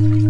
Thank you.